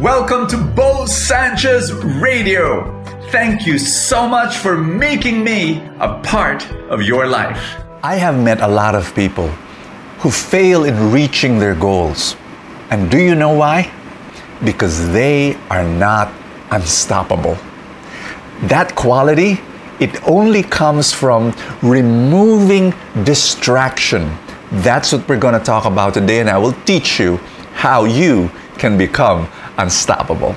Welcome to Bo Sanchez Radio. Thank you so much for making me a part of your life. I have met a lot of people who fail in reaching their goals. And do you know why? Because they are not unstoppable. That quality, it only comes from removing distraction. That's what we're going to talk about today, and I will teach you how you can become unstoppable.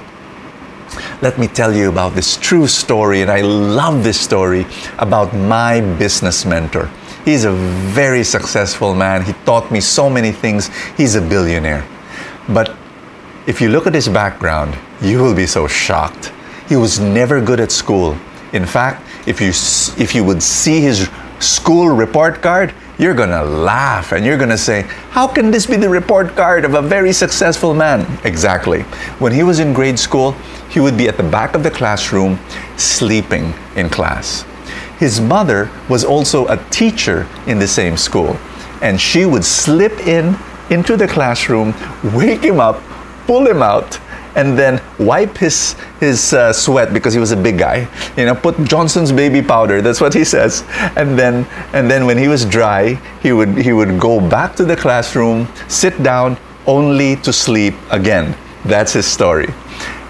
Let me tell you about this true story, and I love this story about my business mentor. He's a very successful man. He taught me so many things. He's a billionaire. But if you look at his background, you will be so shocked. He was never good at school. In fact, if you if you would see his school report card, you're gonna laugh and you're gonna say, How can this be the report card of a very successful man? Exactly. When he was in grade school, he would be at the back of the classroom sleeping in class. His mother was also a teacher in the same school, and she would slip in into the classroom, wake him up, pull him out, and then wipe his his uh, sweat because he was a big guy. You know, put Johnson's baby powder. That's what he says. And then and then when he was dry, he would he would go back to the classroom, sit down, only to sleep again. That's his story.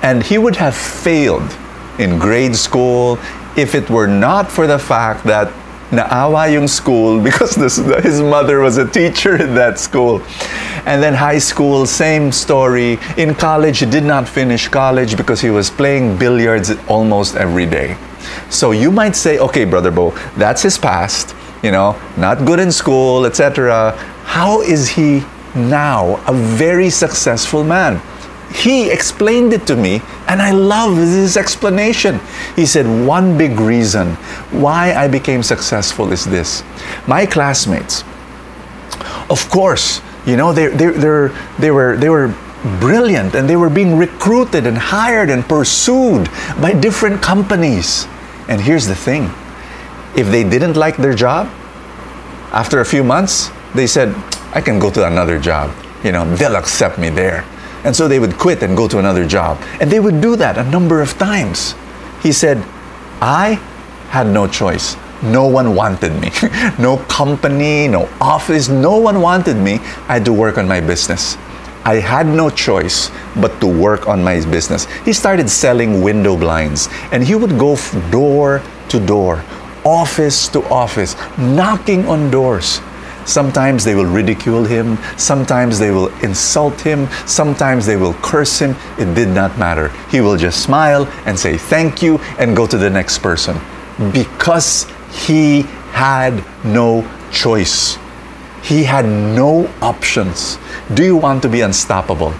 And he would have failed in grade school if it were not for the fact that naawa yung school because this, his mother was a teacher in that school. And then high school, same story. In college, he did not finish college because he was playing billiards almost every day. So you might say, okay, Brother Bo, that's his past, you know, not good in school, etc. How is he now a very successful man? He explained it to me, and I love his explanation. He said, One big reason why I became successful is this. My classmates, of course, you know, they, they, they, were, they were brilliant and they were being recruited and hired and pursued by different companies. And here's the thing if they didn't like their job, after a few months, they said, I can go to another job. You know, they'll accept me there. And so they would quit and go to another job. And they would do that a number of times. He said, I had no choice. No one wanted me. no company, no office, no one wanted me. I had to work on my business. I had no choice but to work on my business. He started selling window blinds and he would go door to door, office to office, knocking on doors Sometimes they will ridicule him, sometimes they will insult him, sometimes they will curse him. It did not matter. He will just smile and say thank you and go to the next person because he had no choice. He had no options. Do you want to be unstoppable?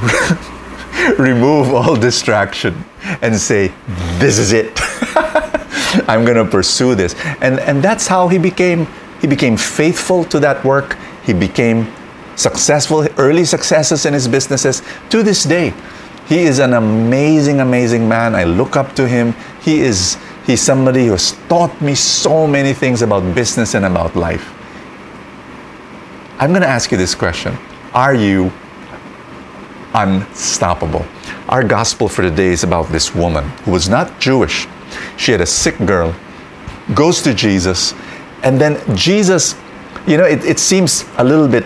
Remove all distraction and say, This is it. I'm going to pursue this. And, and that's how he became he became faithful to that work. He became successful, early successes in his businesses. To this day, he is an amazing, amazing man. I look up to him. He is he's somebody who has taught me so many things about business and about life. I'm going to ask you this question. Are you unstoppable? Our gospel for today is about this woman who was not Jewish. She had a sick girl, goes to Jesus, and then Jesus, you know, it, it seems a little bit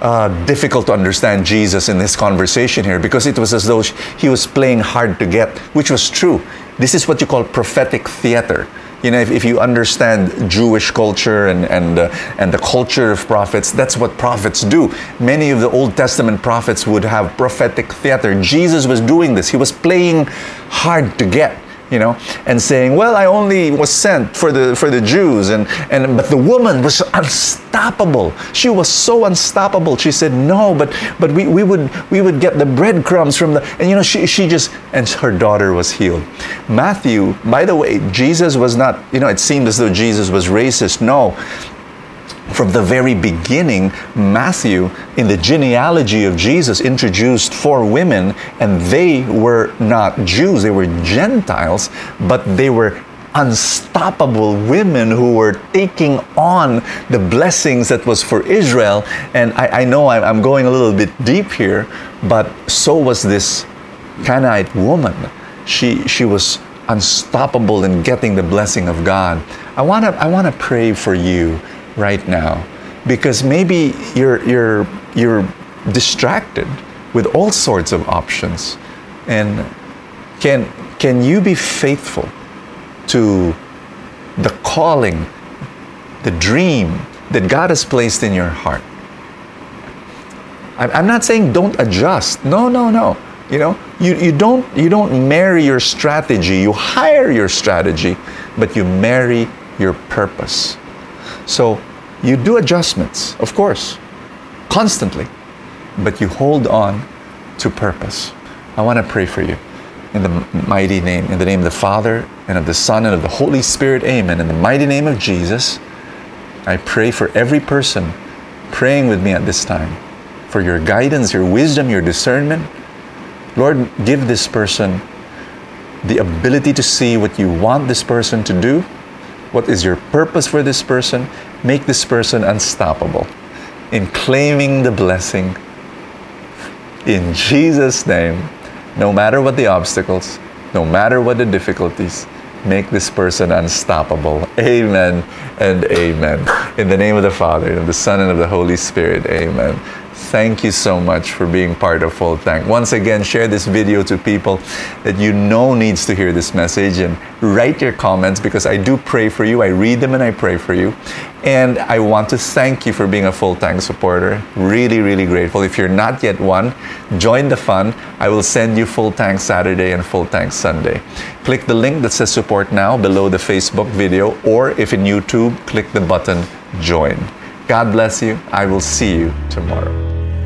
uh, difficult to understand Jesus in this conversation here because it was as though he was playing hard to get, which was true. This is what you call prophetic theater. You know, if, if you understand Jewish culture and, and, uh, and the culture of prophets, that's what prophets do. Many of the Old Testament prophets would have prophetic theater. Jesus was doing this, he was playing hard to get you know, and saying, "Well, I only was sent for the for the Jews," and and but the woman was unstoppable. She was so unstoppable. She said, "No, but but we, we would we would get the breadcrumbs from the and you know she she just and her daughter was healed." Matthew, by the way, Jesus was not. You know, it seemed as though Jesus was racist. No, from the very beginning, Matthew, in the genealogy of Jesus, introduced four women, and they were not Jews, they were Gentiles, but they were unstoppable women who were taking on the blessings that was for Israel. And I, I know I'm going a little bit deep here, But so was this Canaanite woman. She, she was unstoppable in getting the blessing of God. I want to I want to pray for you right now because maybe you're you're you're distracted with all sorts of options. And can can you be faithful to the calling, the dream that God has placed in your heart? I'm not saying don't adjust. No, no, no. You know, you, you don't you don't marry your strategy, you hire your strategy, but you marry your purpose. So you do adjustments, of course, constantly, but you hold on to purpose. I want to pray for you in the mighty name, in the name of the Father and of the Son and of the Holy Spirit. Amen. In the mighty name of Jesus, I pray for every person praying with me at this time for your guidance, your wisdom, your discernment Lord, give this person the ability to see what you want this person to do, what is your purpose for this person. Make this person unstoppable in claiming the blessing. In Jesus' name, no matter what the obstacles, no matter what the difficulties, make this person unstoppable. Amen and amen. In the name of the Father, and of the Son, and of the Holy Spirit. Amen. Thank you so much for being part of Full Tank. Once again, share this video to people that you know needs to hear this message and write your comments because I do pray for you. I read them and I pray for you. And I want to thank you for being a Full Tank supporter. Really, really grateful. If you're not yet one, join the fun. I will send you Full Tank Saturday and Full Tank Sunday. Click the link that says support now below the Facebook video, or if in YouTube, click the button join. God bless you. I will see you tomorrow.